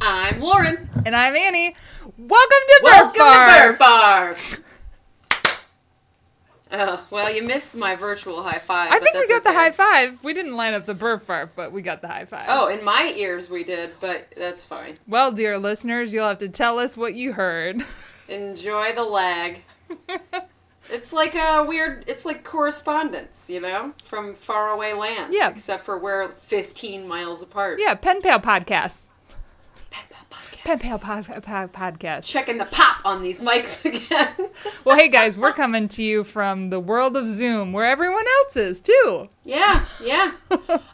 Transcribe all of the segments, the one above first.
I'm Lauren. And I'm Annie. Welcome to Welcome Burp Bar. to Burp Bar. Oh, well, you missed my virtual high five. I think we got the high five. We didn't line up the Burp Bar, but we got the high five. Oh, in my ears we did, but that's fine. Well, dear listeners, you'll have to tell us what you heard. Enjoy the lag. It's like a weird. It's like correspondence, you know, from faraway lands. Yeah. Except for we're 15 miles apart. yeah, Pen Pal Podcast. Podcast. Pal pod, pod, Podcast. Checking the pop on these mics again. Well, hey guys, we're coming to you from the world of Zoom, where everyone else is too. Yeah, yeah.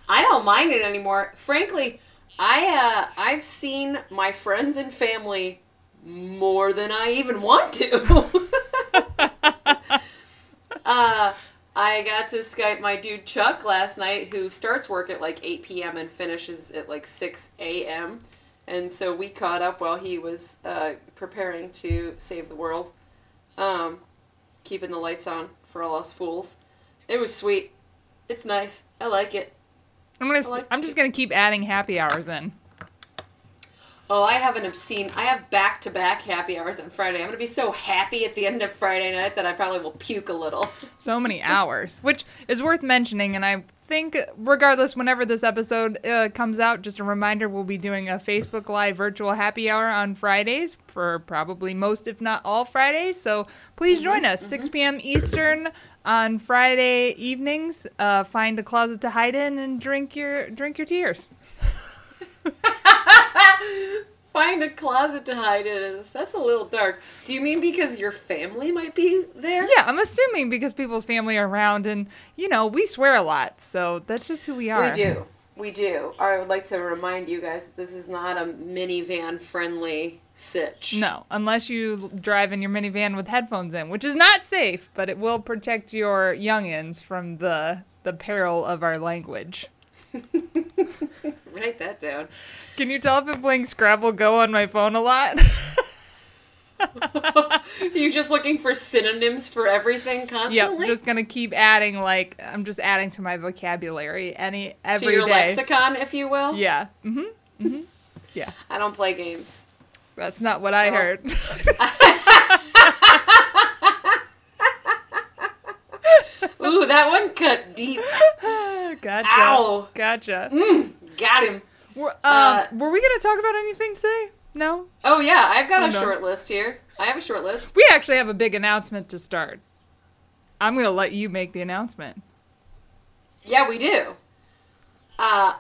I don't mind it anymore. Frankly, I uh, I've seen my friends and family more than I even want to. uh, I got to Skype my dude Chuck last night, who starts work at like 8 p.m. and finishes at like 6 a.m. And so we caught up while he was uh, preparing to save the world, um, keeping the lights on for all us fools. It was sweet. It's nice. I like it. I'm gonna. like I'm just gonna keep adding happy hours in. Oh, I have an obscene. I have back to back happy hours on Friday. I'm gonna be so happy at the end of Friday night that I probably will puke a little. So many hours, which is worth mentioning. And I think, regardless, whenever this episode uh, comes out, just a reminder we'll be doing a Facebook Live virtual happy hour on Fridays for probably most, if not all, Fridays. So please join us, 6 p.m. Eastern on Friday evenings. Uh, find a closet to hide in and drink your drink your tears. Find a closet to hide in. That's a little dark. Do you mean because your family might be there? Yeah, I'm assuming because people's family are around, and you know we swear a lot, so that's just who we are. We do. We do. I would like to remind you guys that this is not a minivan friendly sitch. No, unless you drive in your minivan with headphones in, which is not safe, but it will protect your youngins from the the peril of our language. Write that down. Can you tell if I'm playing Scrabble Go on my phone a lot? You're just looking for synonyms for everything constantly? yep, just gonna keep adding like I'm just adding to my vocabulary any to every your day. lexicon, if you will. Yeah. Mm-hmm. Mm-hmm. Yeah. I don't play games. That's not what I Oh. heard. Ooh, that one cut deep. gotcha. Ow. Gotcha. Got him. Were, um, Uh, were we gonna talk about anything today? No. Oh yeah, I've got a Hold on. short list here. I have a short list. We actually have a big announcement to start. I'm gonna let you make the announcement. Yeah, we do. Uh,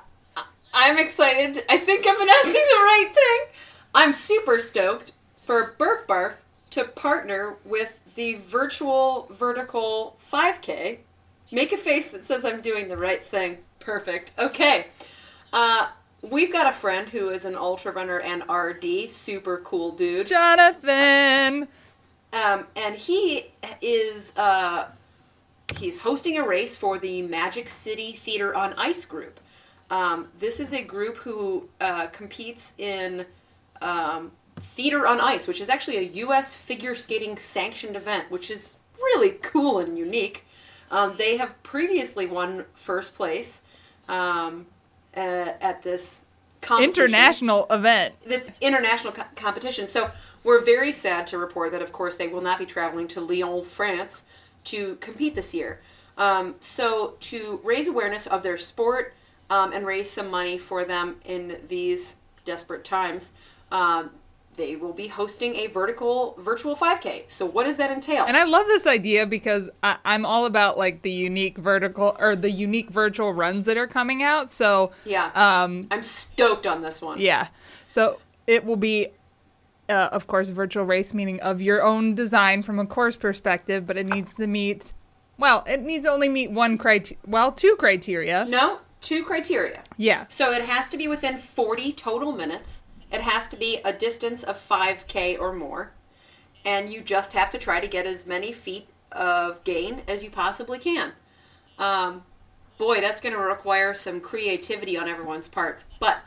I'm excited. I think I'm announcing the right thing. I'm super stoked for Burf Barf to partner with the virtual vertical 5K. Make a face that says I'm doing the right thing. Perfect. Okay. Uh, we've got a friend who is an ultra runner and RD, super cool dude. Jonathan. Um, and he is uh, he's hosting a race for the Magic City Theater on Ice group. Um, this is a group who uh, competes in um, theater on ice, which is actually a U.S. figure skating sanctioned event, which is really cool and unique. Um, they have previously won first place um, uh, at this competition International event. this international co- competition. So we're very sad to report that, of course, they will not be traveling to Lyon, France, to compete this year. Um, so to raise awareness of their sport um, and raise some money for them in these desperate times, um, they will be hosting a vertical virtual 5K. So what does that entail? And I love this idea because I, I'm all about like the unique vertical or the unique virtual runs that are coming out. So yeah, um, I'm stoked on this one. yeah. So it will be, uh, of course, a virtual race, meaning of your own design from a course perspective, but it needs to meet, well, it needs to only meet one criteria, well, two criteria. No, two criteria. Yeah. So it has to be within 40 total minutes. It has to be a distance of 5K or more. And you just have to try to get as many feet of gain as you possibly can. Um, boy, that's going to require some creativity on everyone's parts. But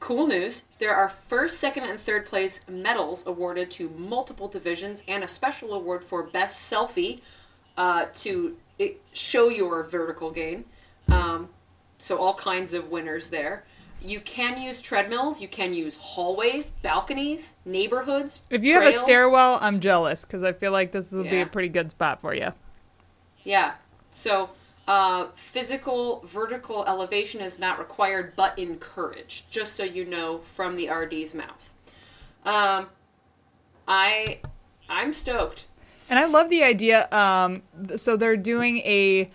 cool news there are first, second, and third place medals awarded to multiple divisions and a special award for best selfie uh, to show your vertical gain. Um, so all kinds of winners there. You can use treadmills. You can use hallways, balconies, neighborhoods. If you have a stairwell, I'm jealous because I feel like this will be a pretty good spot for you. Yeah. So, uh, physical vertical elevation is not required but encouraged, just so you know from the RD's mouth. Um, I, I'm stoked. And I love the idea. Um, so they're doing a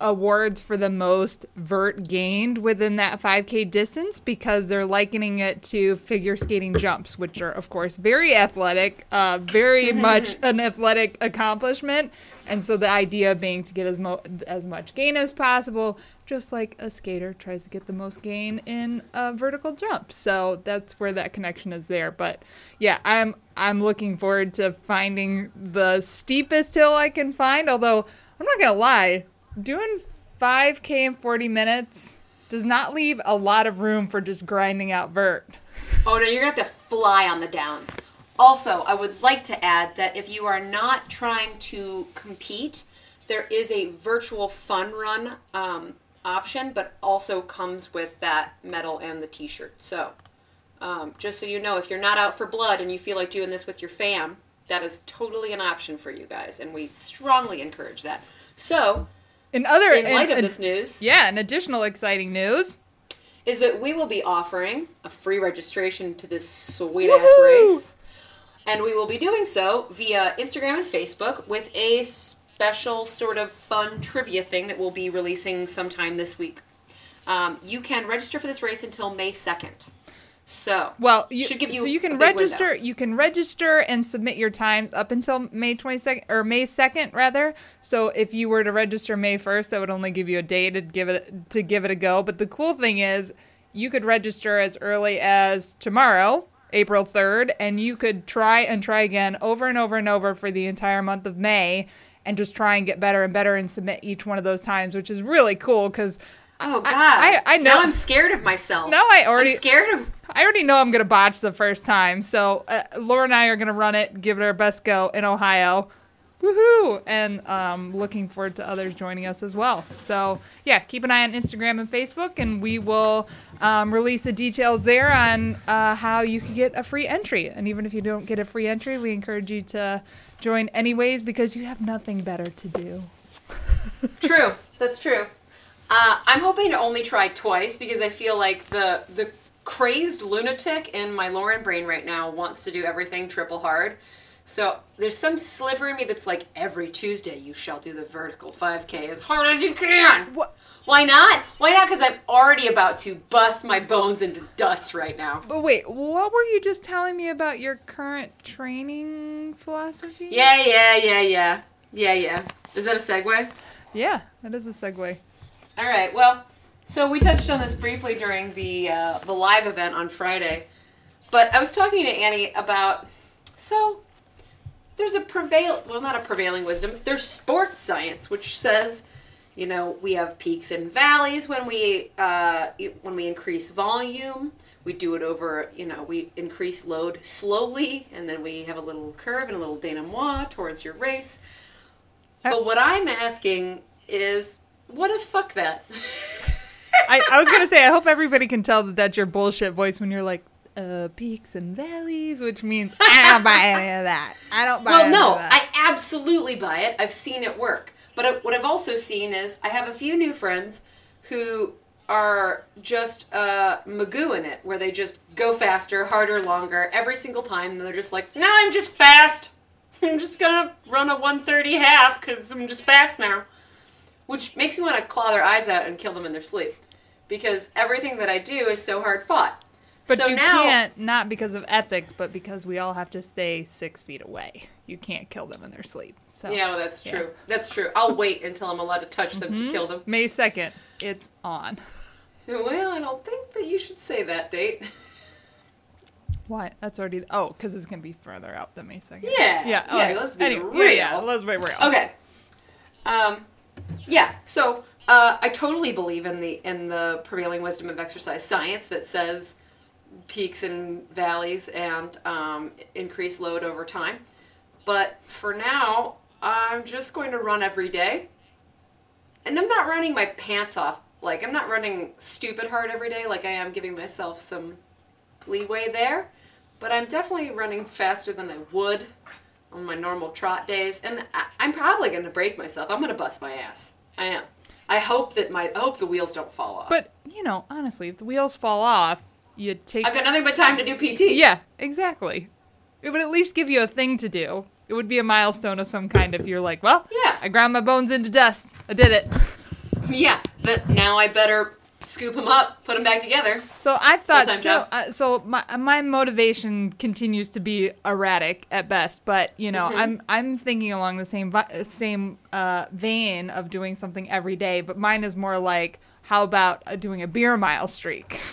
awards for the most vert gained within that 5K distance because they're likening it to figure skating jumps, which are of course very athletic, uh, very much an athletic accomplishment. And so the idea being to get as mo- as much gain as possible, just like a skater tries to get the most gain in a vertical jump. So that's where that connection is there. But yeah, I'm I'm looking forward to finding the steepest hill I can find. Although I'm not gonna lie, doing 5k in 40 minutes does not leave a lot of room for just grinding out vert. Oh no, you're gonna have to fly on the downs. Also, I would like to add that if you are not trying to compete, there is a virtual fun run um, option, but also comes with that medal and the T-shirt. So, um, just so you know, if you're not out for blood and you feel like doing this with your fam, that is totally an option for you guys, and we strongly encourage that. So, In other in light of in- this news, yeah, and additional exciting news. is that we will be offering a free registration to this sweet ass race. And we will be doing so via Instagram and Facebook with a special sort of fun trivia thing that we'll be releasing sometime this week. Um, you can register for this race until May 2nd. So, Well, you, should give you so you can register. window. You can register and submit your times up until May twenty second or May second rather. So if you were to register May first, that would only give you a day to give it to give it a go. But the cool thing is, you could register as early as tomorrow, April third, and you could try and try again over and over and over for the entire month of May, and just try and get better and better and submit each one of those times, which is really cool because. Oh, God. I- I know- Now I'm scared of myself. No, I already- I'm scared of. I already know I'm going to botch the first time. So uh, Laura and I are going to run it, give it our best go in Ohio. Woohoo! And um, looking forward to others joining us as well. So, yeah, keep an eye on Instagram and Facebook, and we will um, release the details there on uh, how you can get a free entry. And even if you don't get a free entry, we encourage you to join anyways because you have nothing better to do. True. That's true. Uh, I'm hoping to only try twice because I feel like the the crazed lunatic in my Lauren brain right now wants to do everything triple hard. So there's some sliver in me that's like every Tuesday you shall do the vertical 5K as hard as you can. What? Why not? Why not? Because I'm already about to bust my bones into dust right now. But wait, what were you just telling me about your current training philosophy? Yeah, yeah, yeah, yeah, yeah, yeah. Is that a segue? Yeah, that is a segue. All right. Well, so we touched on this briefly during the uh, the live event on Friday, but I was talking to Annie about so there's a prevail well not a prevailing wisdom there's sports science which says you know we have peaks and valleys when we uh, when we increase volume we do it over you know we increase load slowly and then we have a little curve and a little denouement towards your race but what i'm asking is what if fuck that I, I was gonna say I hope everybody can tell that that's your bullshit voice when you're like uh, peaks and valleys, which means I don't buy any of that. I don't buy. Well, any no, of that. I absolutely buy it. I've seen it work. But I- what I've also seen is I have a few new friends who are just uh, Magoo in it, where they just go faster, harder, longer every single time. And they're just like, no, I'm just fast. I'm just gonna run a 130 half because I'm just fast now. Which makes me want to claw their eyes out and kill them in their sleep. Because everything that I do is so hard fought. But so you now, can't not because of ethics, but because we all have to stay six feet away. You can't kill them in their sleep. So Yeah, well, that's Yeah. true. That's true. I'll wait until I'm allowed to touch them to kill them. May second, it's on. Well, I don't think that you should say that date. Why? That's already. Oh, because it's gonna be further out than May second. Yeah, Yeah. yeah, okay. let's be Anyway, real. Yeah, yeah, let's be real. Okay. Um, yeah. So uh, I totally believe in the in the prevailing wisdom of exercise science that says peaks and valleys and um, increase load over time. But for now, I'm just going to run every day, and I'm not running my pants off Like I'm not running stupid hard every day like I am giving myself some leeway there, but I'm definitely running faster than I would on my normal trot days and I, I'm probably going to break myself. I'm going to bust my ass. I am. I hope that my I hope the wheels don't fall off. But you know, honestly, if the wheels fall off, you take. I've got nothing but time to do PT. Yeah, exactly. It would at least give you a thing to do. It would be a milestone of some kind if you're like, well, Yeah. I ground my bones into dust. I did it. Yeah, but now I better scoop them up, put them back together. So I thought so. Uh, so my my motivation continues to be erratic at best, but you know Mm-hmm. I'm I'm thinking along the same same uh, vein of doing something every day, but mine is more like how about uh, doing a beer mile streak.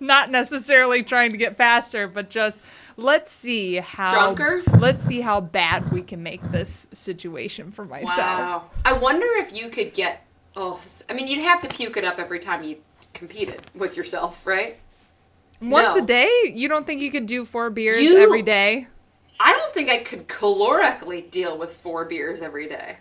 Not necessarily trying to get faster, but just let's see how Drunker? let's see how bad we can make this situation for myself. Wow. I wonder if you could get. Oh, I mean, you'd have to puke it up every time you competed with yourself, right? Once No. a day? You don't think you could do four beers You- every day? I don't think I could calorically deal with four beers every day.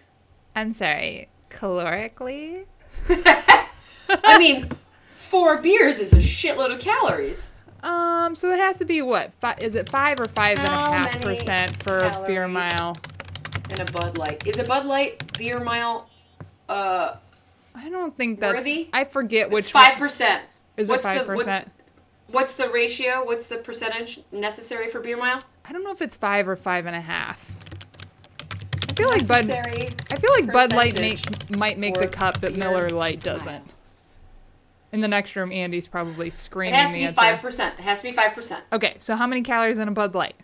I'm sorry, calorically? I mean, four beers is a shitload of calories. Um, so it has to be what? Fi- is it five or five and a half percent for a beer mile? in a Bud Light. Is a Bud Light beer mile? Uh, I don't think that's. Worthy? I forget which it's five percent. Is it five percent? What's the ratio? What's the percentage necessary for beer mile? I don't know if it's five or five and a half. I feel like Bud. I feel like Bud Light make, might make the cut, but Miller Light doesn't. In the next room, Andy's probably screaming. It has to be five percent. It has to be five percent. Okay, so how many calories in a Bud Light?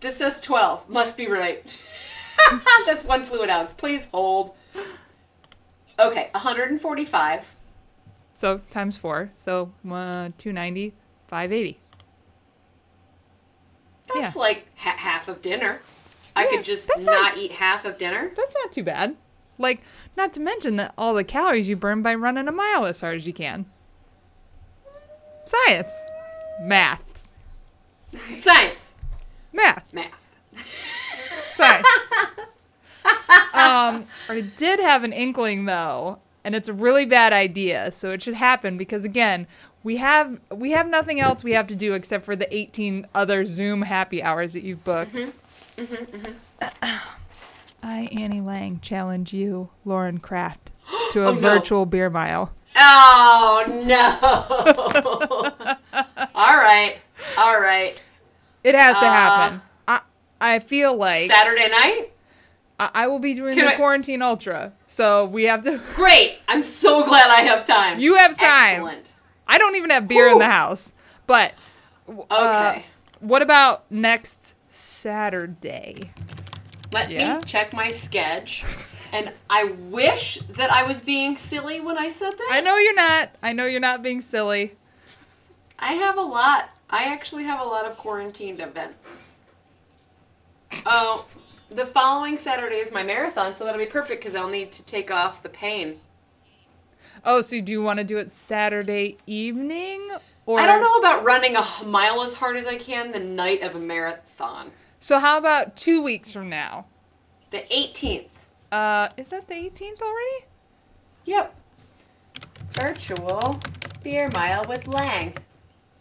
This says twelve. Must be right. That's one fluid ounce. Please hold. Okay, 145. So times four. So uh, 290, 580. That's Yeah. like ha- half of dinner. I Yeah, could just not not- eat half of dinner. That's not too bad. Like, not to mention that all the calories you burn by running a mile as hard as you can. Science. Math. Science. Math. Math. Science. um, I did have an inkling though, and it's a really bad idea, so it should happen because again, we have we have nothing else we have to do except for the 18 other Zoom happy hours that you've booked. I, Annie Lang, challenge you, Lauren Kraft, to a Oh, no. virtual beer mile. Oh no. all right. All right. It has to Uh, happen. I I feel like Saturday night? I, I will be doing Can the I- quarantine ultra, so we have to. Great. I'm so glad I have time. You have time. Excellent. I don't even have beer in the house, but Okay. uh, what about next Saturday? Let yeah? me check my sketch. And I wish that I was being silly when I said that. I know you're not. I know you're not being silly. I have a lot. I actually have a lot of quarantined events. Oh, the following Saturday is my marathon, so that'll be perfect because I'll need to take off the pain. Oh, so do you want to do it Saturday evening? Or I don't know about running a mile as hard as I can the night of a marathon. So how about two weeks from now? The 18th. Uh, is that the 18th already? Yep. Virtual beer mile with Lang.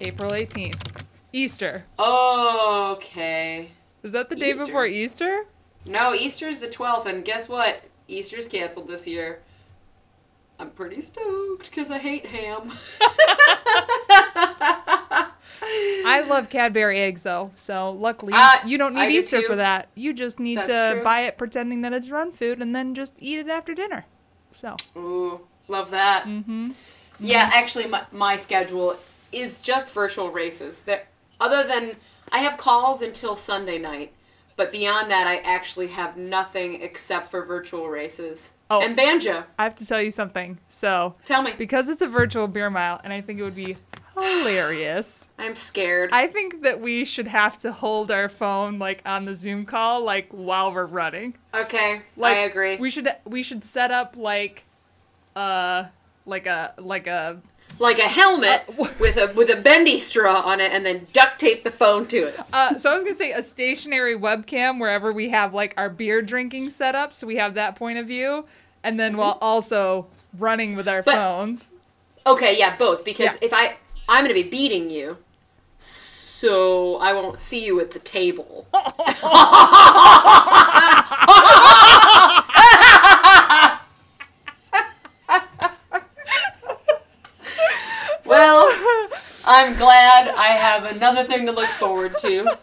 April 18th. Easter. Okay. Is that the day before Easter? No, Easter's the 12th, and guess what? Easter's canceled this year. I'm pretty stoked because I hate ham. I love Cadbury eggs though, so luckily Uh, you don't need I Easter too. for that. You just need That's to true. buy it pretending that it's run food and then just eat it after dinner. So, Ooh, love that. mm-hmm. Yeah, actually, my, my schedule is just virtual races. There, other than I have calls until Sunday night, but beyond that, I actually have nothing except for virtual races Oh. and banjo. I have to tell you something. So, Tell me, because it's a virtual beer mile, and I think it would be hilarious. I'm scared. I think that we should have to hold our phone like on the Zoom call, like while we're running. okay, Like, I agree. We should we should set up like, uh, like a like a like a helmet Uh, with a with a bendy straw on it, and then duct tape the phone to it. Uh, so I was gonna say a stationary webcam wherever we have like our beer drinking setup, so we have that point of view, and then while also running with our But- phones. Okay, yeah, both. Because Yeah. if I I'm gonna be beating you, so I won't see you at the table. I'm glad I have another thing to look forward to.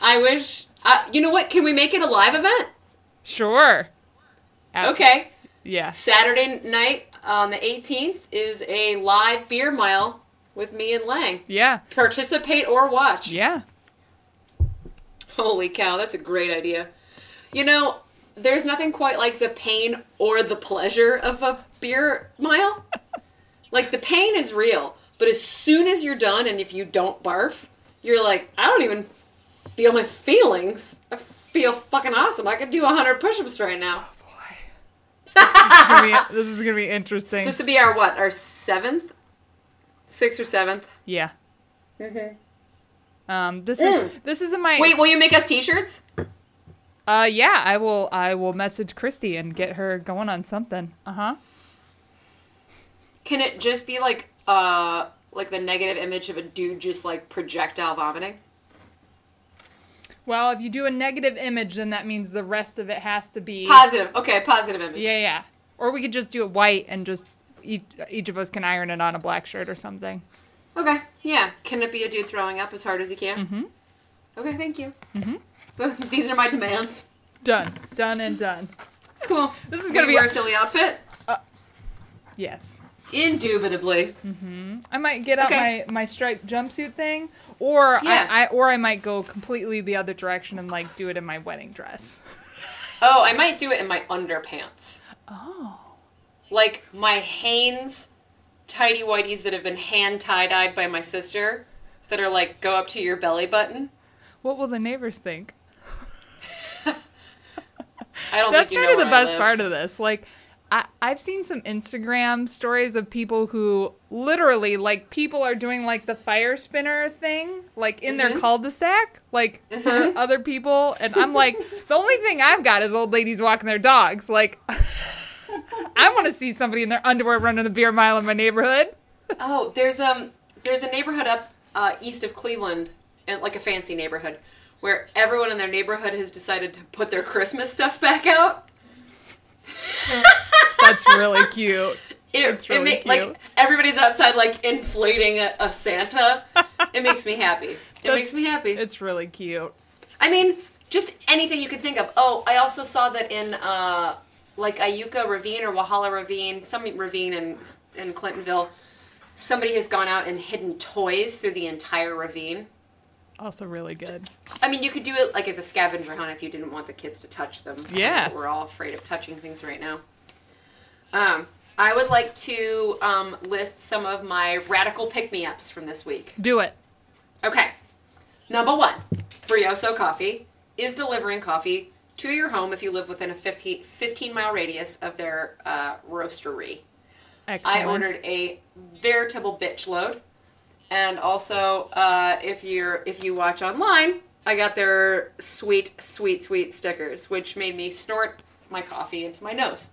I wish. Uh, you know what? Can we make it a live event? Sure. Okay. Yeah. Saturday night on the 18th is a live beer mile with me and Lang. Yeah. Participate or watch. Yeah. Holy cow, that's a great idea. You know, there's nothing quite like the pain or the pleasure of a beer mile. like, the pain is real, but as soon as you're done and if you don't barf, you're like, I don't even feel my feelings. I feel fucking awesome. I could do 100 push ups right now. This is gonna be, this is gonna be interesting. This would be our what? Our seventh? Sixth or seventh? Yeah. Mm-hmm. Um. This Mm. is this is in my. Wait, will you make us t shirts? Uh. Yeah. I will. I will message Christy and get her going on something. Uh huh. Can it just be like uh like the negative image of a dude just like projectile vomiting? Well, if you do a negative image, then that means the rest of it has to be. Positive. Okay, positive image. Yeah. Yeah. Or we could just do it white and just each each of us can iron it on a black shirt or something. Okay. Yeah. Can it be a dude throwing up as hard as he can? Mm-hmm. Okay, thank you. Mm-hmm. These are my demands. Done. Done and done. Cool. This is gonna be wear a- a silly outfit. Yes. Indubitably. Mm-hmm. I might get out Okay. my, my striped jumpsuit thing, or Yeah. I, I or I might go completely the other direction and like do it in my wedding dress. Oh, I might do it in my underpants. Oh. Like my Hanes tidy whities that have been hand tie dyed by my sister, that are like go up to your belly button. What will the neighbors think? I don't That's think you kind of the best part of this. Like, I, I've seen some Instagram stories of people who literally, like, people are doing like the fire spinner thing, like in their Mhm. cul-de-sac, like Mhm. for other people. And I'm like, the only thing I've got is old ladies walking their dogs. Like, I want to see somebody in their underwear running a beer mile in my neighborhood. Oh, there's um there's a neighborhood up uh, east of Cleveland, and like a fancy neighborhood, where everyone in their neighborhood has decided to put their Christmas stuff back out. That's really cute. It, It's really it ma- cute. like everybody's outside like inflating a, a Santa. it makes me happy. It That's- makes me happy. It's really cute. I mean, just anything you could think of. Oh, I also saw that in uh, like Iuka Ravine or Walhalla Ravine, some ravine in in Clintonville, somebody has gone out and hidden toys through the entire ravine. Also, really good. I mean, you could do it like as a scavenger hunt if you didn't want the kids to touch them. Yeah. we're all afraid of touching things right now. Um, I would like to um, list some of my radical pick me ups from this week. Do it. Okay. Number one, Brioso Coffee is delivering coffee to your home if you live within a 15, 15 mile radius of their uh, roastery. Excellent. I ordered a veritable bitch load, and also uh, if you're if you watch online, I got their sweet, sweet, sweet stickers, which made me snort my coffee into my nose.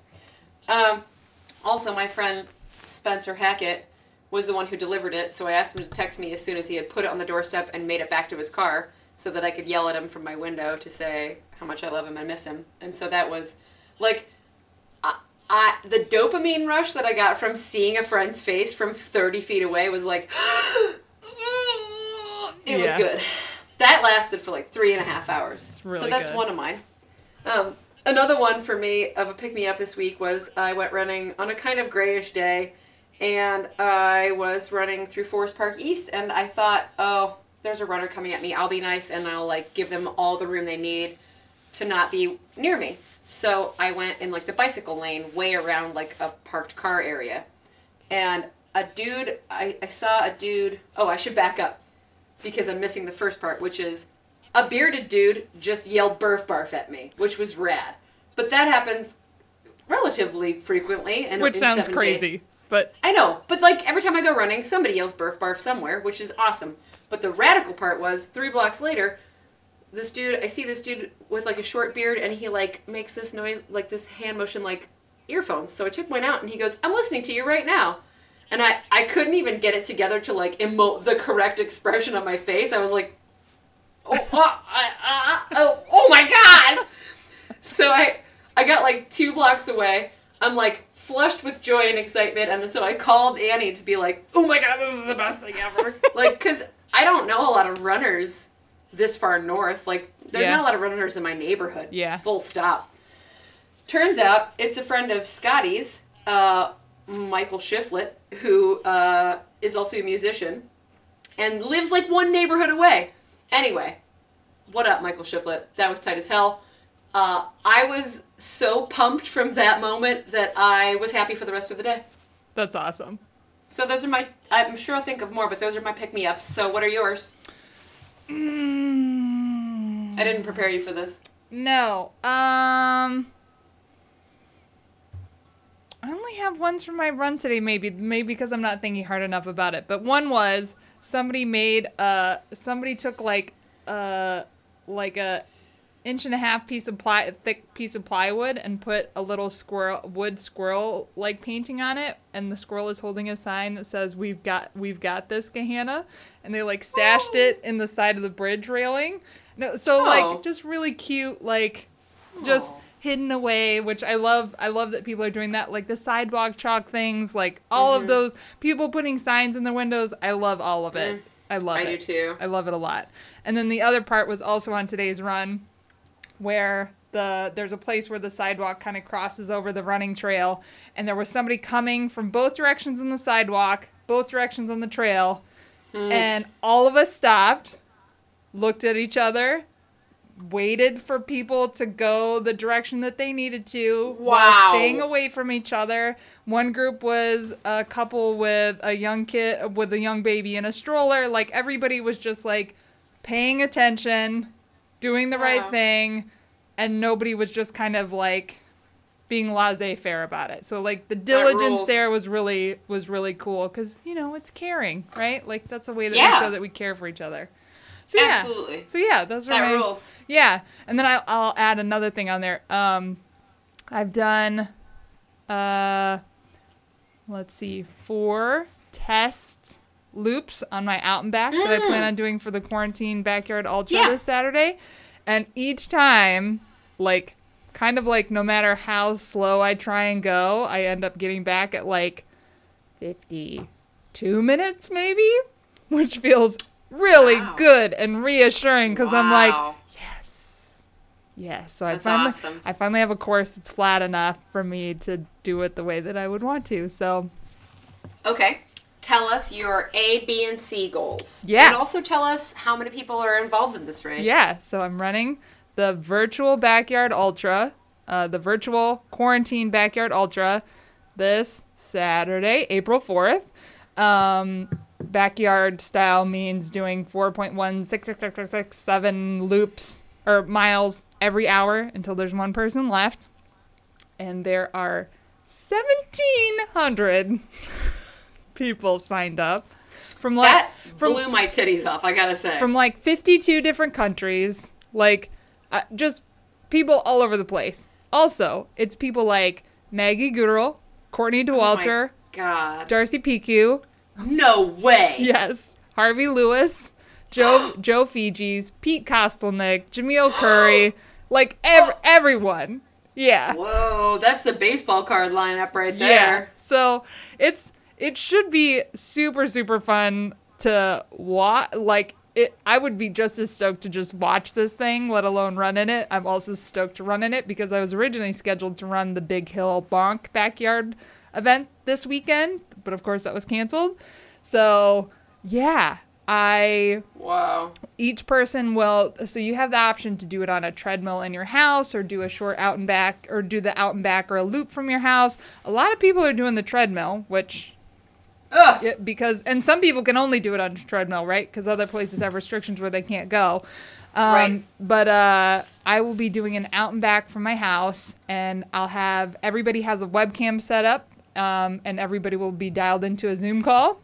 Um, also, my friend Spencer Hackett was the one who delivered it, so I asked him to text me as soon as he had put it on the doorstep and made it back to his car, so that I could yell at him from my window to say how much I love him and miss him. And so that was like I, I the dopamine rush that I got from seeing a friend's face from 30 feet away was like, it was Yeah. good. That lasted for like three and a half hours. really so that's good. one of mine. Um, another one for me of a pick me up this week was I went running on a kind of grayish day, and I was running through Forest Park East, and I thought, oh, there's a runner coming at me. I'll be nice, and I'll like give them all the room they need to not be near me. So I went in like the bicycle lane, way around like a parked car area, and a dude. I, I saw a dude. Oh, I should back up because I'm missing the first part, which is a bearded dude just yelled "burf barf" at me, which was rad. But that happens relatively frequently, and Which sounds crazy. days. but I know, but like every time I go running, somebody yells "barf barf" somewhere, which is awesome. But the radical part was three blocks later, this dude. I see this dude with like a short beard, and he like makes this noise, like this hand motion, like earphones. So I took mine out, and he goes, "I'm listening to you right now." And I, I couldn't even get it together to like emote the correct expression on my face. I was like, oh, uh, oh, oh my god! So I, I got like two blocks away. I'm like flushed with joy and excitement, and so I called Annie to be like, "Oh my god, this is the best thing ever!" like, cause I don't know a lot of runners this far north. Like, there's Yeah. not a lot of runners in my neighborhood. Yeah. Full stop. Turns out it's a friend of Scotty's, uh, Michael Shiflett, who uh, is also a musician and lives like one neighborhood away. Anyway, what up, Michael Shiflett? That was tight as hell. Uh, I was so pumped from that moment that I was happy for the rest of the day. that's awesome. So those are my. I'm sure I'll think of more, but those are my pick me ups. So what are yours? Mm, I didn't prepare you for this. no. Um. I only have ones from my run today, maybe maybe because I'm not thinking hard enough about it. But one was somebody made uh somebody took like uh like a inch and a half piece of ply thick piece of plywood and put a little squirrel wood squirrel like painting on it and the squirrel is holding a sign that says we've got we've got this Gahanna and they like stashed Oh. it in the side of the bridge railing no so Oh. like just really cute like just Aw. Hidden away which i love i love that people are doing that like the sidewalk chalk things like all Mm-hmm. of those people putting signs in their windows i love all of it i love Mm. I it do too. i love it a lot and then the other part was also on today's run where the there's a place where the sidewalk kind of crosses over the running trail and there was somebody coming from both directions on the sidewalk both directions on the trail Hmm. and all of us stopped looked at each other waited for people to go the direction that they needed to while staying away from each other. One group was a couple with a young kid with a young baby in a stroller. Like everybody was just like paying attention doing the right thing and nobody was just kind of like being laissez-faire about it. So like the diligence there was really was really cool because you know it's caring right? Like that's a way that Yeah. we show that we care for each other so yeah Absolutely. so yeah those were That my, rules. yeah and then I, i'll add another thing on there um i've done uh let's see four test loops on my out and back that i plan on doing for the quarantine backyard ultra Mm. Yeah. this saturday and each time like kind of like no matter how slow i try and go i end up getting back at like 52 minutes maybe which feels really Wow. good and reassuring because i'm like yes, yes. so That's I finally awesome. I finally have a course that's flat enough for me to do it the way that I would want to. So Okay. Tell us your A, B, and C goals. Yeah. And also tell us how many people are involved in this race. yeah, so I'm running the virtual backyard ultra, uh, the virtual quarantine backyard ultra, this Saturday, April fourth. Um, backyard style means doing four point one six six six six six seven loops or miles every hour until there's one person left, and there are seventeen hundred people signed up from like That from blew my titties off, I gotta say. from like 52 different countries, like uh, just people all over the place. Also, it's people like Maggie Guterl, Courtney Oh Dauwalter, God. Darcy Piceu, No way. yes, Harvey Lewis, Joe Joe Fejes, Pete Kostelnick, Jameel Curry, like ev- oh. everyone. Yeah. Whoa, that's the baseball card lineup right there. Yeah. So it's it should be super super fun to watch. Like it, I would be just as stoked to just watch this thing, let alone run in it. I'm also stoked to run in it because I was originally scheduled to run the Big Hill Bonk backyard event this weekend, but of course that was canceled. So yeah, I Wow. each person will so you have the option to do it on a treadmill in your house or do a short out and back or do the out and back or a loop from your house a lot of people are doing the treadmill which yeah, because and some people can only do it on a treadmill right because other places have restrictions where they can't go um, Right. but uh, i will be doing an out and back from my house and i'll have everybody has a webcam set up um, and everybody will be dialed into a Zoom call.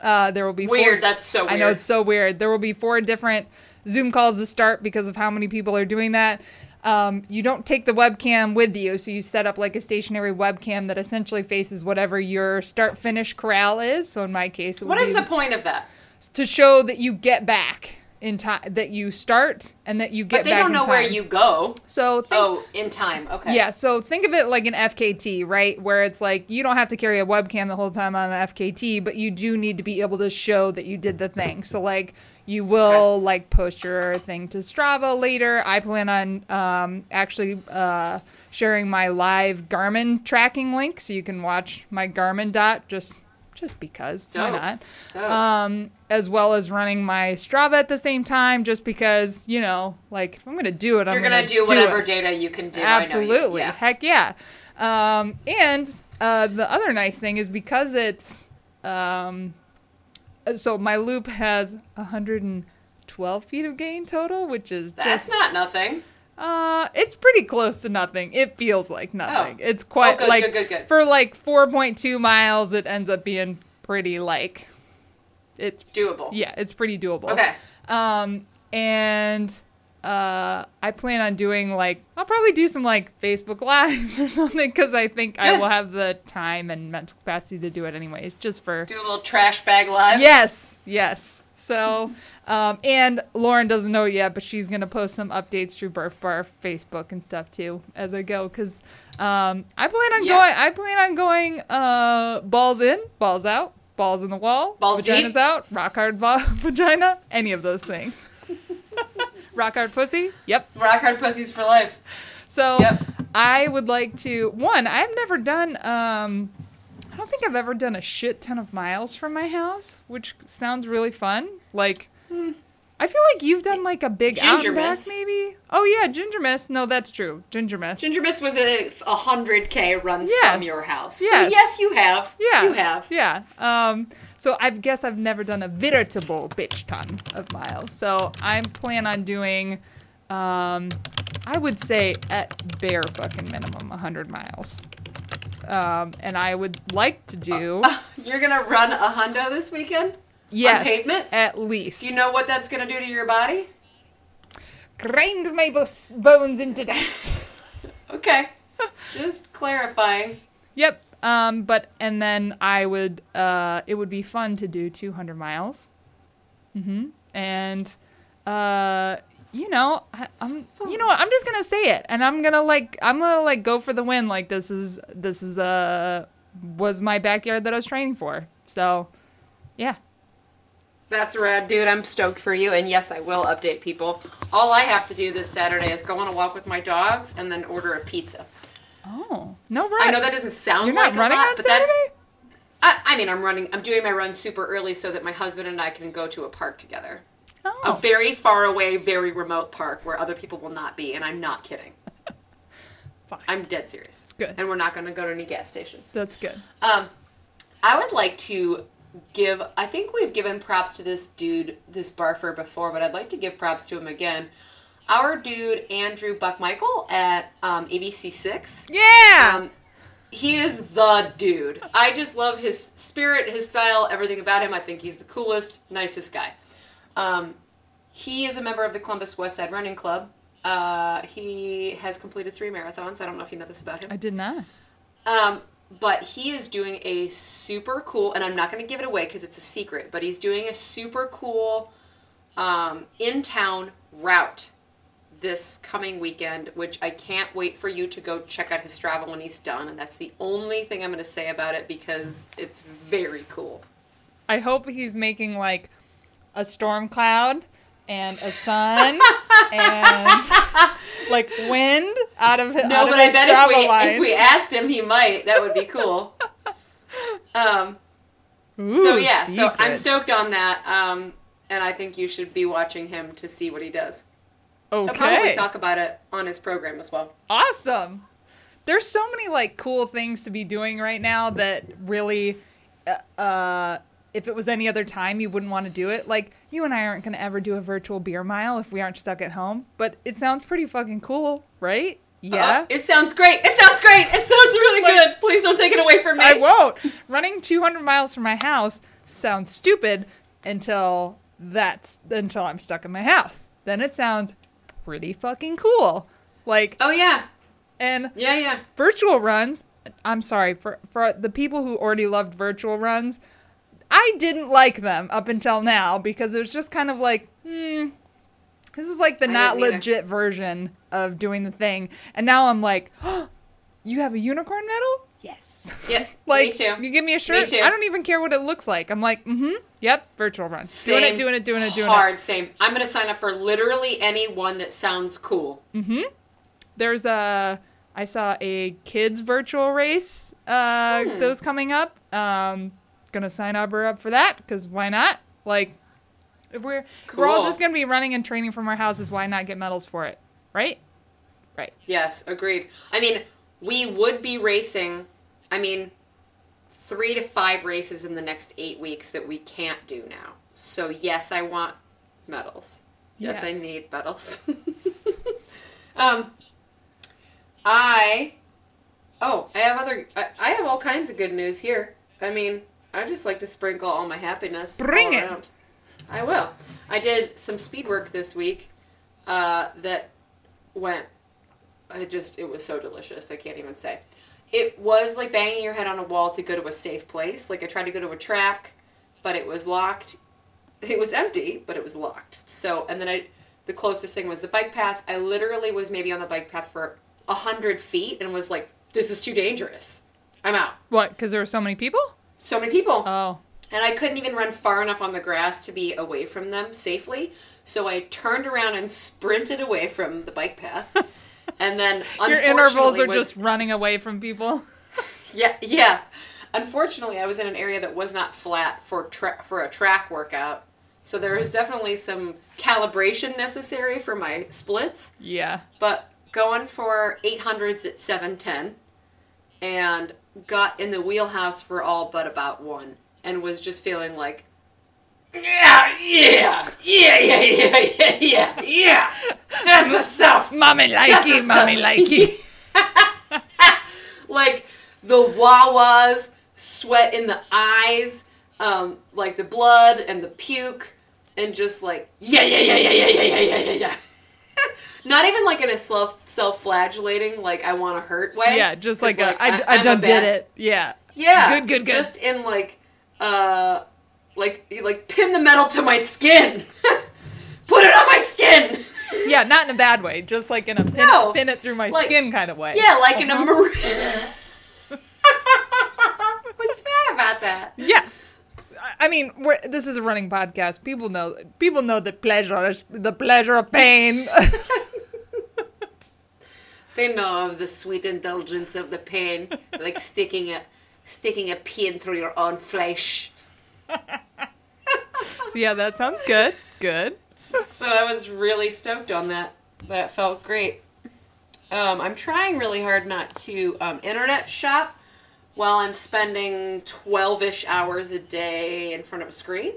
Uh, there will be four- Weird. That's so weird. I know it's so weird. There will be four different Zoom calls to start because of how many people are doing that. Um, you don't take the webcam with you, so you set up like a stationary webcam that essentially faces whatever your start finish corral is. So in my case, it What be the point of that? to show that you get back in time, that you start and that you get But they don't know where you go. So think, Oh, in time. Okay. yeah, so think of it like an FKT, right? Where it's like you don't have to carry a webcam the whole time on an FKT, but you do need to be able to show that you did the thing. So like you will like post your thing to Strava later. I plan on um, actually uh, sharing my live Garmin tracking link so you can watch my Garmin dot just just because why not? Dope. um, as well as running my Strava at the same time, just because you know, like if I'm gonna do it, I'm You're gonna, do whatever data you can do. Know you. Absolutely, Yeah. heck yeah. Um, and uh, the other nice thing is because it's um, so my loop has 112 feet of gain total, which is That's just not nothing. Uh, it's pretty close to nothing. It feels like nothing. Oh. It's quite Oh, good, like good, good, good. for like 4.2 miles. It ends up being pretty like it's Doable. yeah, it's pretty doable. Okay. Um, and uh, I plan on doing like I'll probably do some like Facebook lives or something because I think I will have the time and mental capacity to do it anyways, just for Do a little trash bag live. yes, yes. So, um, and Lauren doesn't know yet, but she's gonna post some updates through Birth Bar Facebook and stuff too as I go because um, I plan on Yeah. going. I plan on going uh, balls in, balls out, balls in the wall, Balls vaginas deep? out, rock hard va- vagina, any of those things. rock hard pussy. Yep. Rock hard pussies for life. So Yep. I would like to one, I've never done um I don't think I've ever done a shit ton of miles from my house, which sounds really fun. Like I feel like you've done like a big Ginger and back Miss. maybe. Oh yeah, Ginger Miss. No, that's true. Ginger Miss. Ginger Miss was a a hundred k run Yes. from your house. Yes. So yes, you have. yeah. You have. Yeah. Um so I guess I've never done a veritable bitch ton of miles. So I'm plan on doing um I would say at bare fucking minimum 100 miles. Um, and I would like to do You're gonna run a hundo this weekend. yes, pavement? at least. Do you know what that's gonna do to your body? grind my bos- bones into dust. Okay. Just clarifying. yep. Um, but and then I would uh, it would be fun to do 200 miles. Mm-hmm. And uh, you know, I, I'm you know what, I'm just gonna say it, and I'm gonna like I'm gonna like go for the win. Like this is this is uh was my backyard that I was training for. So, yeah. That's rad, dude. I'm stoked for you. And yes, I will update people. All I have to do this Saturday is go on a walk with my dogs and then order a pizza. Oh no, right. I know that doesn't sound You're like not running a lot, on but that's. I, I mean, I'm running. I'm doing my run super early so that my husband and I can go to a park together. A Oh, very far away, very remote park where other people will not be, and I'm not kidding. Fine. I'm dead serious. It's good. And we're not going to go to any gas stations. that's good. Um, I would like to give. I think we've given props to this dude, this barfer before, but I'd like to give props to him again. Our dude Andrew Buckmichael at um, ABC Six. Yeah. Um, he is the dude. I just love his spirit, his style, everything about him. I think he's the coolest, nicest guy. Um, he is a member of the Columbus West Side Running Club. Uh, he has completed three marathons. I don't know if you know this about him. I did not. Um, but he is doing a super cool, and I'm not going to give it away because it's a secret, but he's doing a super cool um, in town route this coming weekend, which I can't wait for you to go check out his Strava when he's done. And that's the only thing I'm going to say about it because it's very cool. I hope he's making like a storm cloud and a sun and like wind out of No, out of but I his bet Strava if we, lines. if we asked him, he might. That would be cool. Um, so Ooh, yeah, so I'm stoked on that. Um, and I think you should be watching him to see what he does. He'll probably talk about it on his program as well. awesome. There's so many like cool things to be doing right now that really uh, uh if it was any other time you wouldn't want to do it. Like you and I aren't going to ever do a virtual beer mile if we aren't stuck at home, but it sounds pretty fucking cool, right? Yeah. Uh, it sounds great. It sounds great. It sounds really Like- good. Please don't take it away from me. I won't. Running 200 miles from my house sounds stupid until that's until I'm stuck in my house. Then it sounds pretty fucking cool. Like Oh yeah, and yeah, yeah. virtual runs. I'm sorry for for the people who already loved virtual runs. I didn't like them up until now because it was just kind of like, hmm, this is like the I not didn't either. legit version of doing the thing. And now I'm like, you have a unicorn medal? Yes. Yep. Like, me too. you give me a shirt. too. I don't even care what it looks like. I'm like, mm-hmm. Yep. Virtual run. Same. Doing it. Doing it. Doing it. Doing it. Hard. Same. I'm gonna sign up for literally any one that sounds cool. Mm hmm. There's a. I saw a kids virtual race uh, Hmm. that was coming up. Um, gonna sign up her up for that because why not? Like, if we're if we're all just gonna be running and training from our houses, why not get medals for it? Right? Right. Yes, agreed. I mean, we would be racing. I mean, three to five races in the next eight weeks that we can't do now. So yes, I want medals. Yes, I need medals. um, I. Oh, I have other. I, I have all kinds of good news here. I mean, I just like to sprinkle all my happiness. Bring it. around. I will. I did some speed work this week. Uh, that went. I just it was so delicious. I can't even say. It was like banging your head on a wall to go to a safe place. Like I tried to go to a track, but it was locked. It was empty, but it was locked. So and then I, the closest thing was the bike path. I literally was maybe on the bike path for a hundred feet and was like, "This is too dangerous. I'm out." What? Because there were so many people? So many people. Oh. And I couldn't even run far enough on the grass to be away from them safely. So I turned around and sprinted away from the bike path. And then Your intervals are was- just running away from people. yeah, yeah. Unfortunately, I was in an area that was not flat for tra- for a track workout. So there was definitely some calibration necessary for my splits. Yeah. But going for 800s at 710 and got in the wheelhouse for all but about one and was just feeling like yeah, yeah, yeah, yeah, yeah, yeah, yeah, yeah. That's the stuff. Mommy likey, mommy likey. Like the wah-wahs, sweat in the eyes, um, like the blood and the puke, and just like yeah, yeah, yeah, yeah, yeah, yeah, yeah, yeah, yeah, yeah. Not even like in a self self-flagellating, like I want to hurt way. yeah, just like, a, I, I a done did it. Yeah. Yeah. Good, good, good. Just in like, uh, like like pin the metal to my skin. Put it on my skin. Yeah, not in a bad way. Just like in a pin, No, pin it through my like- skin kind of way. Yeah, like in a marine. What's bad about that? Yeah. I- I mean, we're, this is a running podcast. People know. People know that pleasure is the pleasure of pain. They know of the sweet indulgence of the pain, like sticking a sticking a pin through your own flesh. so yeah, that sounds good. Good. So I was really stoked on that. That felt great. Um, I'm trying really hard not to um, internet shop while I'm spending 12 ish hours a day in front of a screen.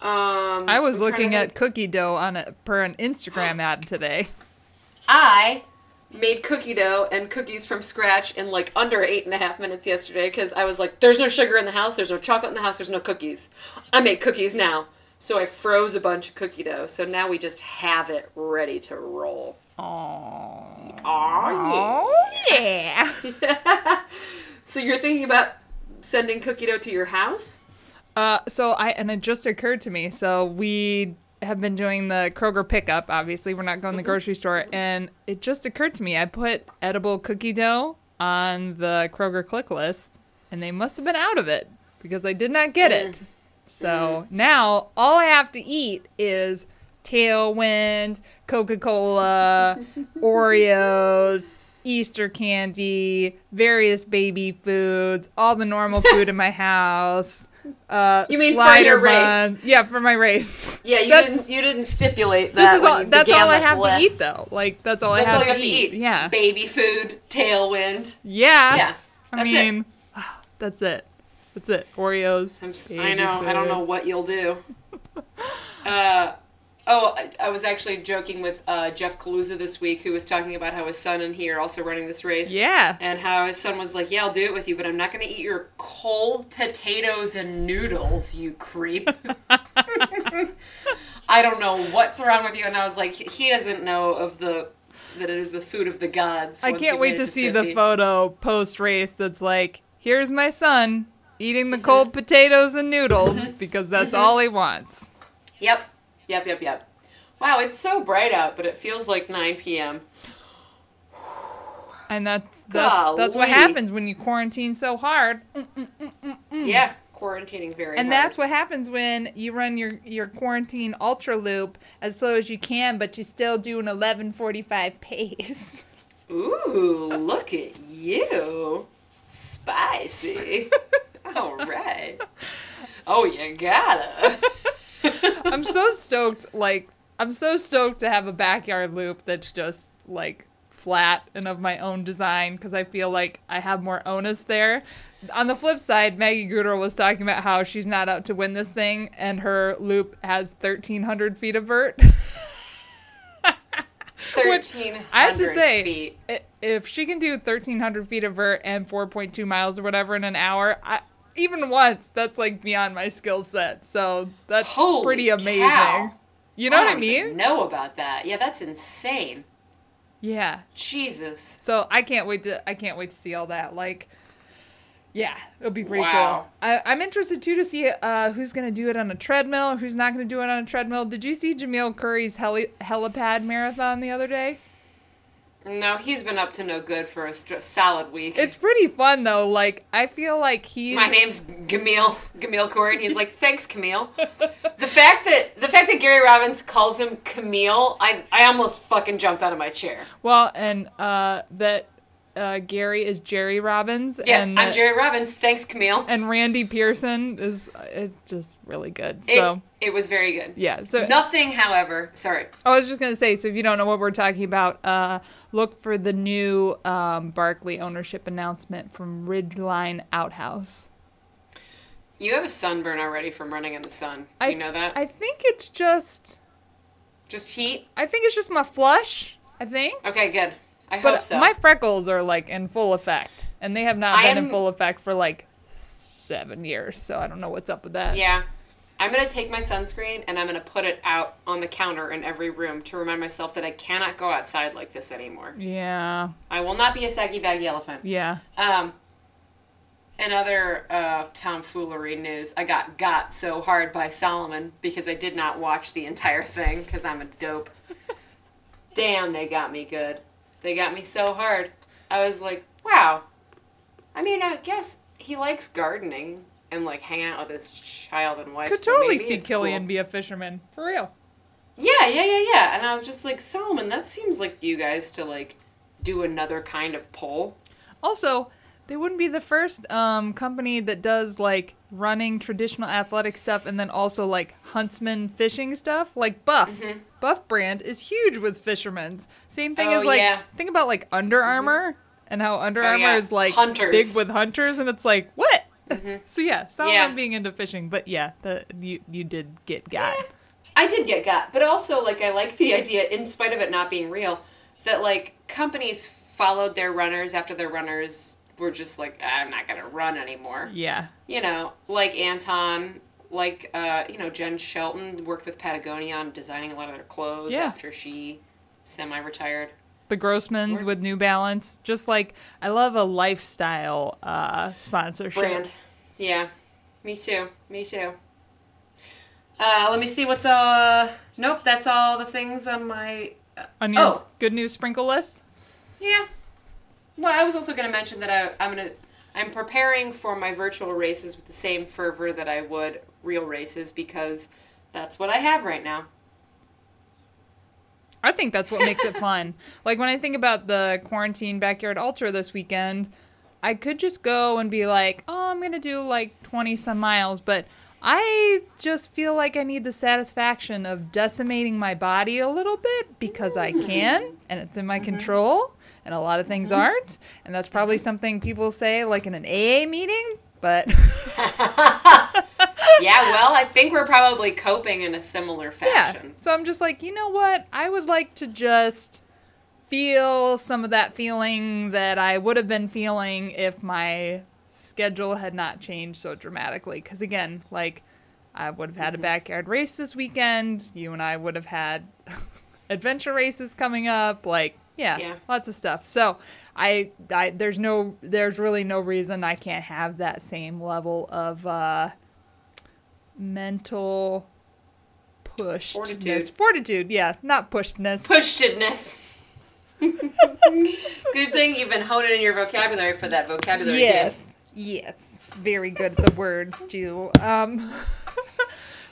Um, I was looking at cookie dough on a per an Instagram ad today. I made cookie dough and cookies from scratch in like under eight and a half minutes yesterday because I was like, there's no sugar in the house, there's no chocolate in the house, there's no cookies. I make cookies now. So I froze a bunch of cookie dough. So now we just have it ready to roll. Oh. Aw, Oh yeah. So you're thinking about sending cookie dough to your house? Uh, so I and it just occurred to me. So we have been doing the Kroger pickup. Obviously, we're not going to the mm-hmm. grocery store, mm-hmm. and it just occurred to me. I put edible cookie dough on the Kroger click list, and they must have been out of it because I did not get it. Mm-hmm. So now all I have to eat is Tailwind, Coca Cola, Oreos. Easter candy, various baby foods, all the normal food in my house. Uh, You mean for your race? Yeah, for my race. Yeah, you That- didn't you didn't stipulate that. This is all. That's all I have list. to eat, though. Like that's all That's I have, all you to, have to eat. eat. Yeah, Baby food, tailwind. yeah, Yeah, I that's it. mean, that's it. That's it. Oreos. I know. I don't know what you'll do. Uh, Oh, I, I was actually joking with uh, Jeff Kaluza this week, who was talking about how his son and he are also running this race. Yeah. And how his son was like, "Yeah, I'll do it with you, but I'm not going to eat your cold potatoes and noodles, you creep." I don't know what's wrong with you, and I was like, he doesn't know of the that it is the food of the gods. I can't wait made to see 50. the photo post race that's like, here's my son eating the cold potatoes and noodles because that's all he wants. Yep, yep, yep, yep. Wow, it's so bright out, but it feels like 9 p.m. And that's that, that's what happens when you quarantine so hard. Yeah, quarantining very And hard. that's what happens when you run your, your quarantine ultra loop as slow as you can, but you still do an 11:45 pace. Ooh, look at you. Spicy. All right. Oh, you gotta. I'm so stoked. Like I'm so stoked to have a backyard loop that's just like flat and of my own design because I feel like I have more onus there. On the flip side, Maggie Guterl was talking about how she's not out to win this thing, and her loop has 1,300 feet of vert. Which, 1,300 I have to say, feet. if she can do 1,300 feet of vert and 4.2 miles or whatever in an hour, I, even once, that's like beyond my skill set. So that's Holy pretty amazing. cow. You know what I don't even mean? know about that. Yeah, that's insane. Yeah. Jesus. So I can't wait to I can't wait to see all that. Like, yeah, it'll be pretty Wow. cool. I, I'm interested too to see uh, who's gonna do it on a treadmill, who's not gonna do it on a treadmill. Did you see Jamil Coury's heli- helipad marathon the other day? No, he's been up to no good for a st- solid week. It's pretty fun though. Like I feel like he. My name's Camille Camille Corey, and he's like, "Thanks, Camille." the fact that the fact that Gary Robbins calls him Camille, I I almost fucking jumped out of my chair. well, and uh, that uh, Gary is Jerry Robbins, Yeah, and I'm that- Jerry Robbins. Thanks, Camille. and Randy Pearson is uh, it's just really good. It, So it was very good. yeah, so Nothing, however, sorry. I was just gonna say, so if you don't know what we're talking about, uh, look for the new um, Barkley ownership announcement from Ridgeline Outhouse. You have a sunburn already from running in the sun. Do I you know that? I think it's just, Just heat. I think it's just my flush. I think, Okay, good. I but hope so. my freckles are like in full effect, and they have not I been in full effect for like seven years. So I don't know what's up with that. Yeah. I'm going to take my sunscreen and I'm going to put it out on the counter in every room to remind myself that I cannot go outside like this anymore. Yeah. I will not be a saggy baggy elephant. Yeah. Um, in other uh, tomfoolery news, I got got so hard by Salomon because I did not watch the entire thing because I'm a dope. Damn, they got me good. They got me so hard. I was like, wow. I mean, I guess he likes gardening and like hanging out with his child and wife. Could so totally see Kilian cool. be a fisherman for real. Yeah, yeah, yeah, yeah. And I was just like, Salomon, that seems like you guys to like do another kind of poll. Also, they wouldn't be the first um, company that does like running traditional athletic stuff and then also like huntsman fishing stuff. Like Buff, Buff brand is huge with fishermen's. Same thing Mm-hmm. Oh, as like yeah. think about like Under Armour and how Under Oh, Armour yeah. is like Hunters. big with hunters, and it's like what? so yeah, Salomon Yeah. being into fishing, but yeah, the you you did get got. I did get got, but also like I like the idea, in spite of it not being real, that like companies followed their runners after their runners were just like, I'm not gonna run anymore. Yeah, You know, like Anton, like uh, you know Jenn Shelton worked with Patagonia on designing a lot of their clothes Yeah. after she semi-retired. the Grossmans Or- with New Balance. Just like I love a lifestyle uh, sponsorship. brand. Yeah, me too. Me too. Uh, let me see what's uh. Nope, that's all the things on my. On your Oh. good news sprinkle list. Yeah. Well, I was also going to mention that I, I'm gonna. I'm preparing for my virtual races with the same fervor that I would real races because that's what I have right now. I think that's what makes it fun. Like when I think about the quarantine backyard ultra this weekend, I could just go and be like, "Oh, I'm going to do like 20 some miles," but I just feel like I need the satisfaction of decimating my body a little bit because I mm-hmm. can and it's in my mm-hmm. control and a lot of things mm-hmm. aren't. And that's probably mm-hmm. something people say like in an AA meeting, but yeah, well, I think we're probably coping in a similar Yeah. fashion. So I'm just like, you know what? I would like to just feel some of that feeling that I would have been feeling if my schedule had not changed so dramatically. Because again, like, I would have had a mm-hmm. backyard race this weekend. You and I would have had adventure races coming up. Like, yeah, Yeah. lots of stuff. So I, I, there's no, there's really no reason I can't have that same level of uh, mental pushedness. Fortitude. Fortitude, yeah, not pushedness. Pushedness. Good thing you've been honing in your vocabulary for that vocabulary Yes, game. yes, very good at the words too. Um,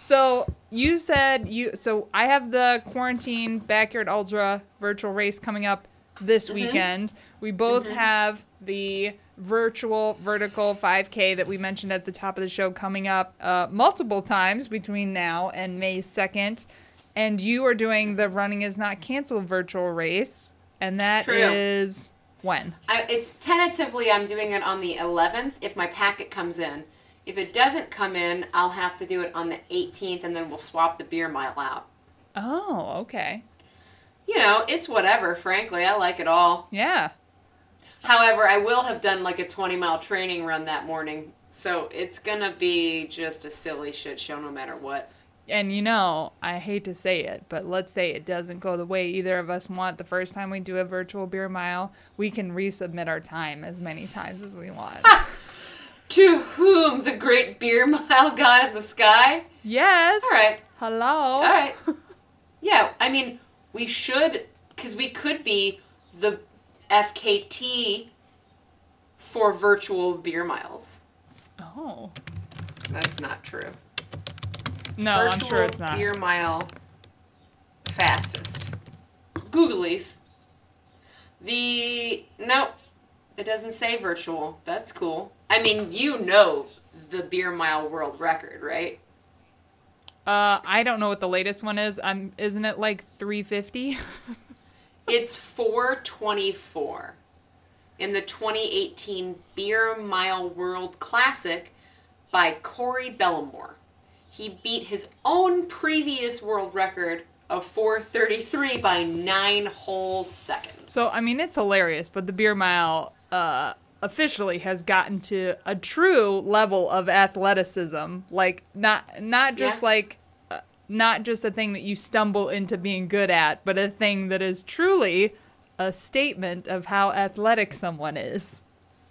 so you said you. So I have the quarantine backyard ultra virtual race coming up this weekend. We both have the virtual vertical 5K that we mentioned at the top of the show coming up uh, multiple times between now and May 2nd. And you are doing the Running Is Not Canceled virtual race. And that is True. when? I, it's tentatively I'm doing it on the 11th if my packet comes in. If it doesn't come in, I'll have to do it on the 18th and then we'll swap the beer mile out. Oh, okay. You know, it's whatever, frankly. I like it all. Yeah. However, I will have done like a 20 mile training run that morning. So it's going to be just a silly shit show no matter what. And you know, I hate to say it, but let's say it doesn't go the way either of us want the first time we do a virtual beer mile, we can resubmit our time as many times as we want. To whom the great beer mile god in the sky? yes. All right. Hello. All right. Yeah, I mean, we should, because we could be the FKT for virtual beer miles. Oh. That's not true. No, I'm virtual sure it's not. beer mile fastest. Googlies. The no, it doesn't say virtual. That's cool. I mean, you know the beer mile world record, right? Uh, I don't know what the latest one is. Um, isn't it like 350? It's 424 in the 2018 Beer Mile World Classic by Corey Bellemore. He beat his own previous world record of 433 by nine whole seconds. so I mean, it's hilarious, but the beer mile uh officially has gotten to a true level of athleticism, like not not just Yeah. like uh, not just a thing that you stumble into being good at, but a thing that is truly a statement of how athletic someone is.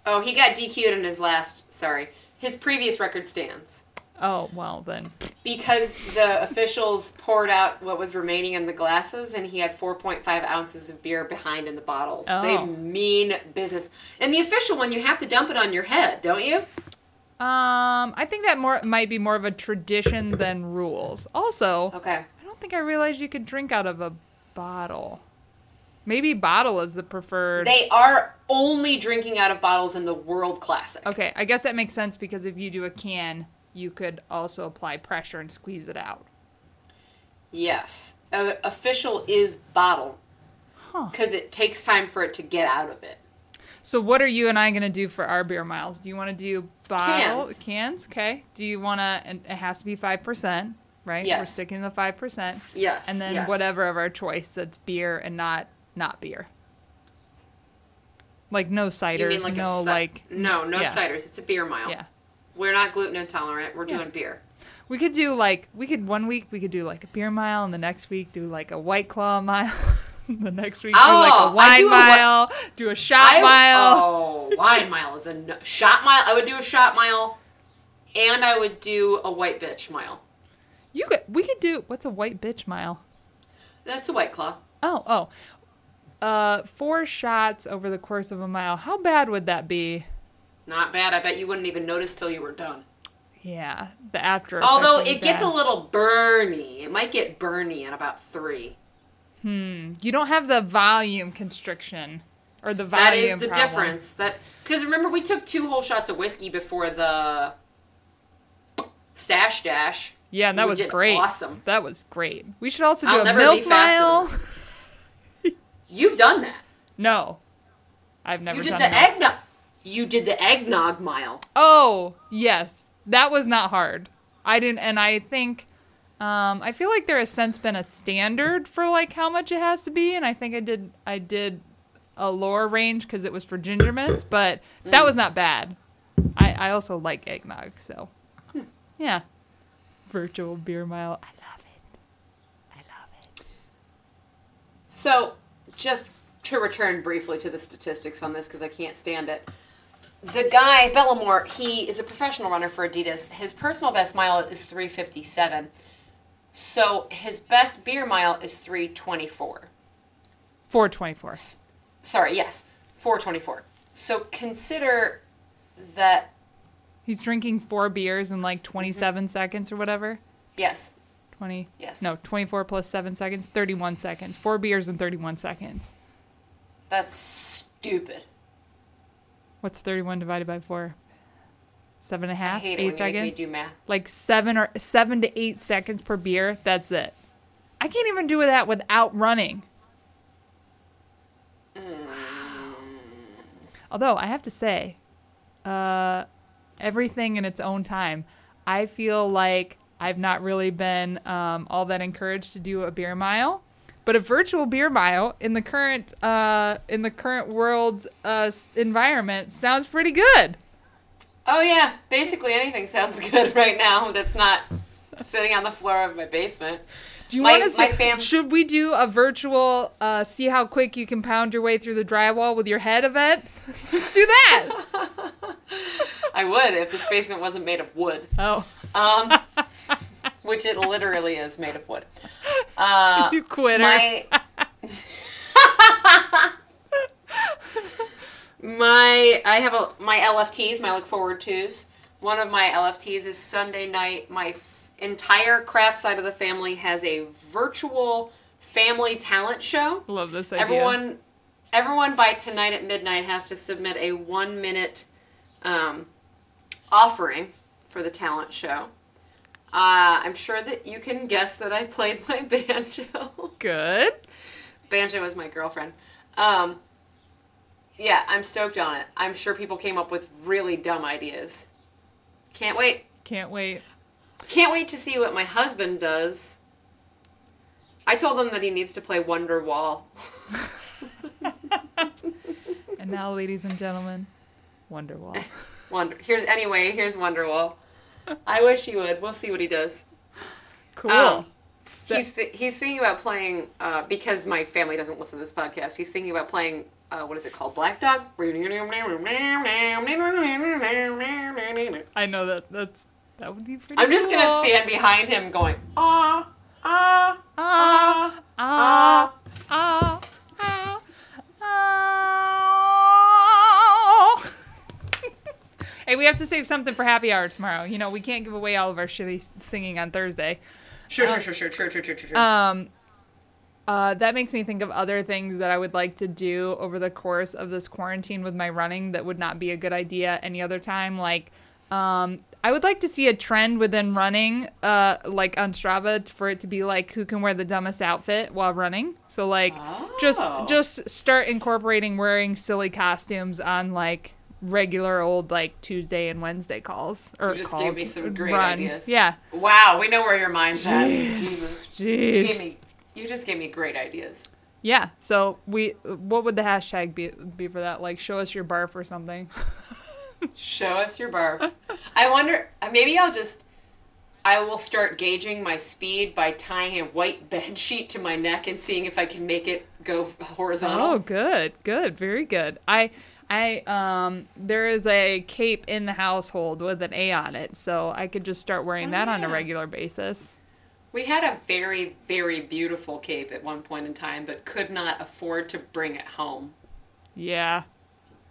oh, he got DQ'd in his last. Sorry, his previous record stands Oh, well then. because the officials poured out what was remaining in the glasses, and he had 4.5 ounces of beer behind in the bottles. Oh. They mean business. And the official one, you have to dump it on your head, don't you? Um, I think that more might be more of a tradition than rules. Also, Okay. I don't think I realized you could drink out of a bottle. Maybe bottle is the preferred. They are only drinking out of bottles in the World Classic. okay, I guess that makes sense because if you do a can, you could also apply pressure and squeeze it out. Yes. Uh, official is bottle. Huh. Because it takes time for it to get out of it. So what are you and I going to do for our beer miles? Do you want to do bottle Cans. cans? Okay. Do you want to and it has to be 5%, right? Yes. We're sticking to the 5%. Yes. And then yes. whatever of our choice that's beer and not not beer. Like no ciders, You mean like no ci- like No, no yeah. ciders. It's a beer mile. yeah. We're not gluten intolerant. We're Yeah. doing beer. We could do like we could one week we could do like a beer mile and the next week do like a white claw mile. the next week do like Oh, a I wine do a mile, do a shot I- mile. Oh, wine mile is a no- shot mile. I would do a shot mile, and I would do a white bitch mile. You could we could do what's a white bitch mile? That's a white claw. Oh, oh. Uh four shots over the course of a mile. How bad would that be? Not bad. I bet you wouldn't even notice till you were done. Yeah, the after. Although it gets a little burny. It might get burny in about three. Hmm. You don't have the volume constriction or the volume That is the problem. difference. That because remember we took two whole shots of whiskey before the stash dash. Yeah, and that We was great. awesome. That was great. We should also do I'll a milk mile. You've done that. No, I've never You did done the that. eggnog. You did the eggnog mile. Oh yes, that was not hard. I didn't, and I think. Um, I feel like there has since been a standard for like how much it has to be, and I think I did I did a lower range because it was for ginger mints, but that was not bad. I, I also like eggnog, so yeah. Virtual beer mile, I love it. I love it. So, just to return briefly to the statistics on this because I can't stand it. The guy, Bellemore, he is a professional runner for Adidas. His personal best mile is 357. So, his best beer mile is 324. Four twenty four. Sorry, yes, 424. So, consider that, He's drinking four beers in like mm-hmm. twenty seconds or whatever. yes, 20 Yes. no 24 plus 7 seconds 31 seconds four beers in 31 seconds that's stupid. What's 31 divided by 4 seven and a half? Eight when you make seconds? me do math. like seven or seven to eight seconds per beer? That's it. I can't even do that without running. Although i have to say uh everything in its own time. I feel like i've not really been um, all that encouraged to do a beer mile but a virtual beer mile in the current uh, in the current world uh, environment sounds pretty good Oh yeah, basically anything sounds good right now that's not sitting on the floor of my basement. Do you want to my fam- should we do a virtual uh, see how quick you can pound your way through the drywall with your head event? Let's do that. I would if this basement wasn't made of wood, oh, um, which it literally is made of wood. Uh, you quitter. my my I have a my LFTs, my look forward tos. One of my LFTs is Sunday night. My f- entire craft side of the family has a virtual family talent show. Love this idea. Everyone, everyone by tonight at midnight has to submit a one minute um, offering for the talent show. Uh, I'm sure that you can guess that I played my banjo. good. banjo was my girlfriend. Um, yeah, I'm stoked on it. I'm sure people came up with really dumb ideas. Can't wait. Can't wait. Can't wait to see what my husband does. I told him that he needs to play Wonderwall. And now, ladies and gentlemen, Wonderwall. Wonder. Here's anyway. Here's Wonderwall. I wish he would. We'll see what he does. Cool. Um, he's th- he's thinking about playing uh, because my family doesn't listen to this podcast. He's thinking about playing. Uh, what is it called? Black Dog. I know that. That's that would be pretty. I'm just gonna stand behind him, going ah ah Ah, ah. ah, ah, ah, hey, we have to save something for happy hour tomorrow. You know, we can't give away all of our shitty singing on Thursday. Sure, sure, sure, sure, sure, sure, sure, sure. Um, uh, that makes me think of other things that I would like to do over the course of this quarantine with my running that would not be a good idea any other time. Like, um, I would like to see a trend within running, uh, like on Strava, for it to be like who can wear the dumbest outfit while running. So like, just Oh. just start incorporating wearing silly costumes on like regular old like Tuesday and Wednesday calls or You just calls, gave me some great runs. ideas. Yeah. wow, we know where your mind's at. Jesus. You, Jeez. gave me, you just gave me great ideas. Yeah. So we, what would the hashtag be be for that? Like, show us your barf or something. Show us your barf. I wonder. uh, Maybe I'll just. I will start gauging my speed by tying a white bed sheet to my neck and seeing if I can make it go horizontal. Oh, good, good, very good. I, I, um, there is a cape in the household with an A on it, so I could just start wearing that on a regular basis. We had a very, very beautiful cape at one point in time, but could not afford to bring it home. Yeah,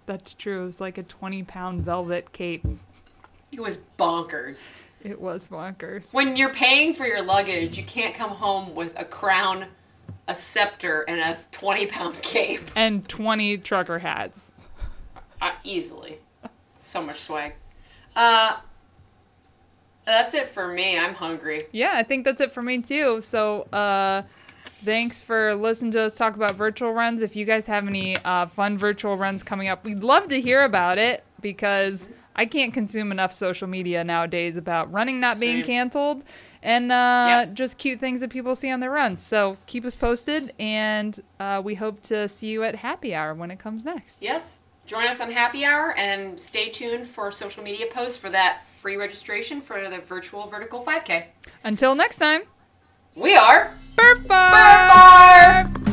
that's true. It was like a twenty-pound velvet cape. It was bonkers. It was bonkers. When you're paying for your luggage, you can't come home with a crown, a scepter, and a 20 pound cape. And twenty trucker hats. Uh, easily. So much swag. Uh, that's it for me. I'm hungry. Yeah, I think that's it for me too. So, uh, thanks for listening to us talk about virtual runs. If you guys have any uh, fun virtual runs coming up, we'd love to hear about it because I can't consume enough social media nowadays about running not being canceled and uh, Yep. just cute things that people see on their runs. So keep us posted, and uh, we hope to see you at happy hour when it comes next. Yes. Join us on Happy Hour and stay tuned for social media posts for that free registration for the virtual vertical 5K. Until next time, We are Burf Bar! Burf Bar!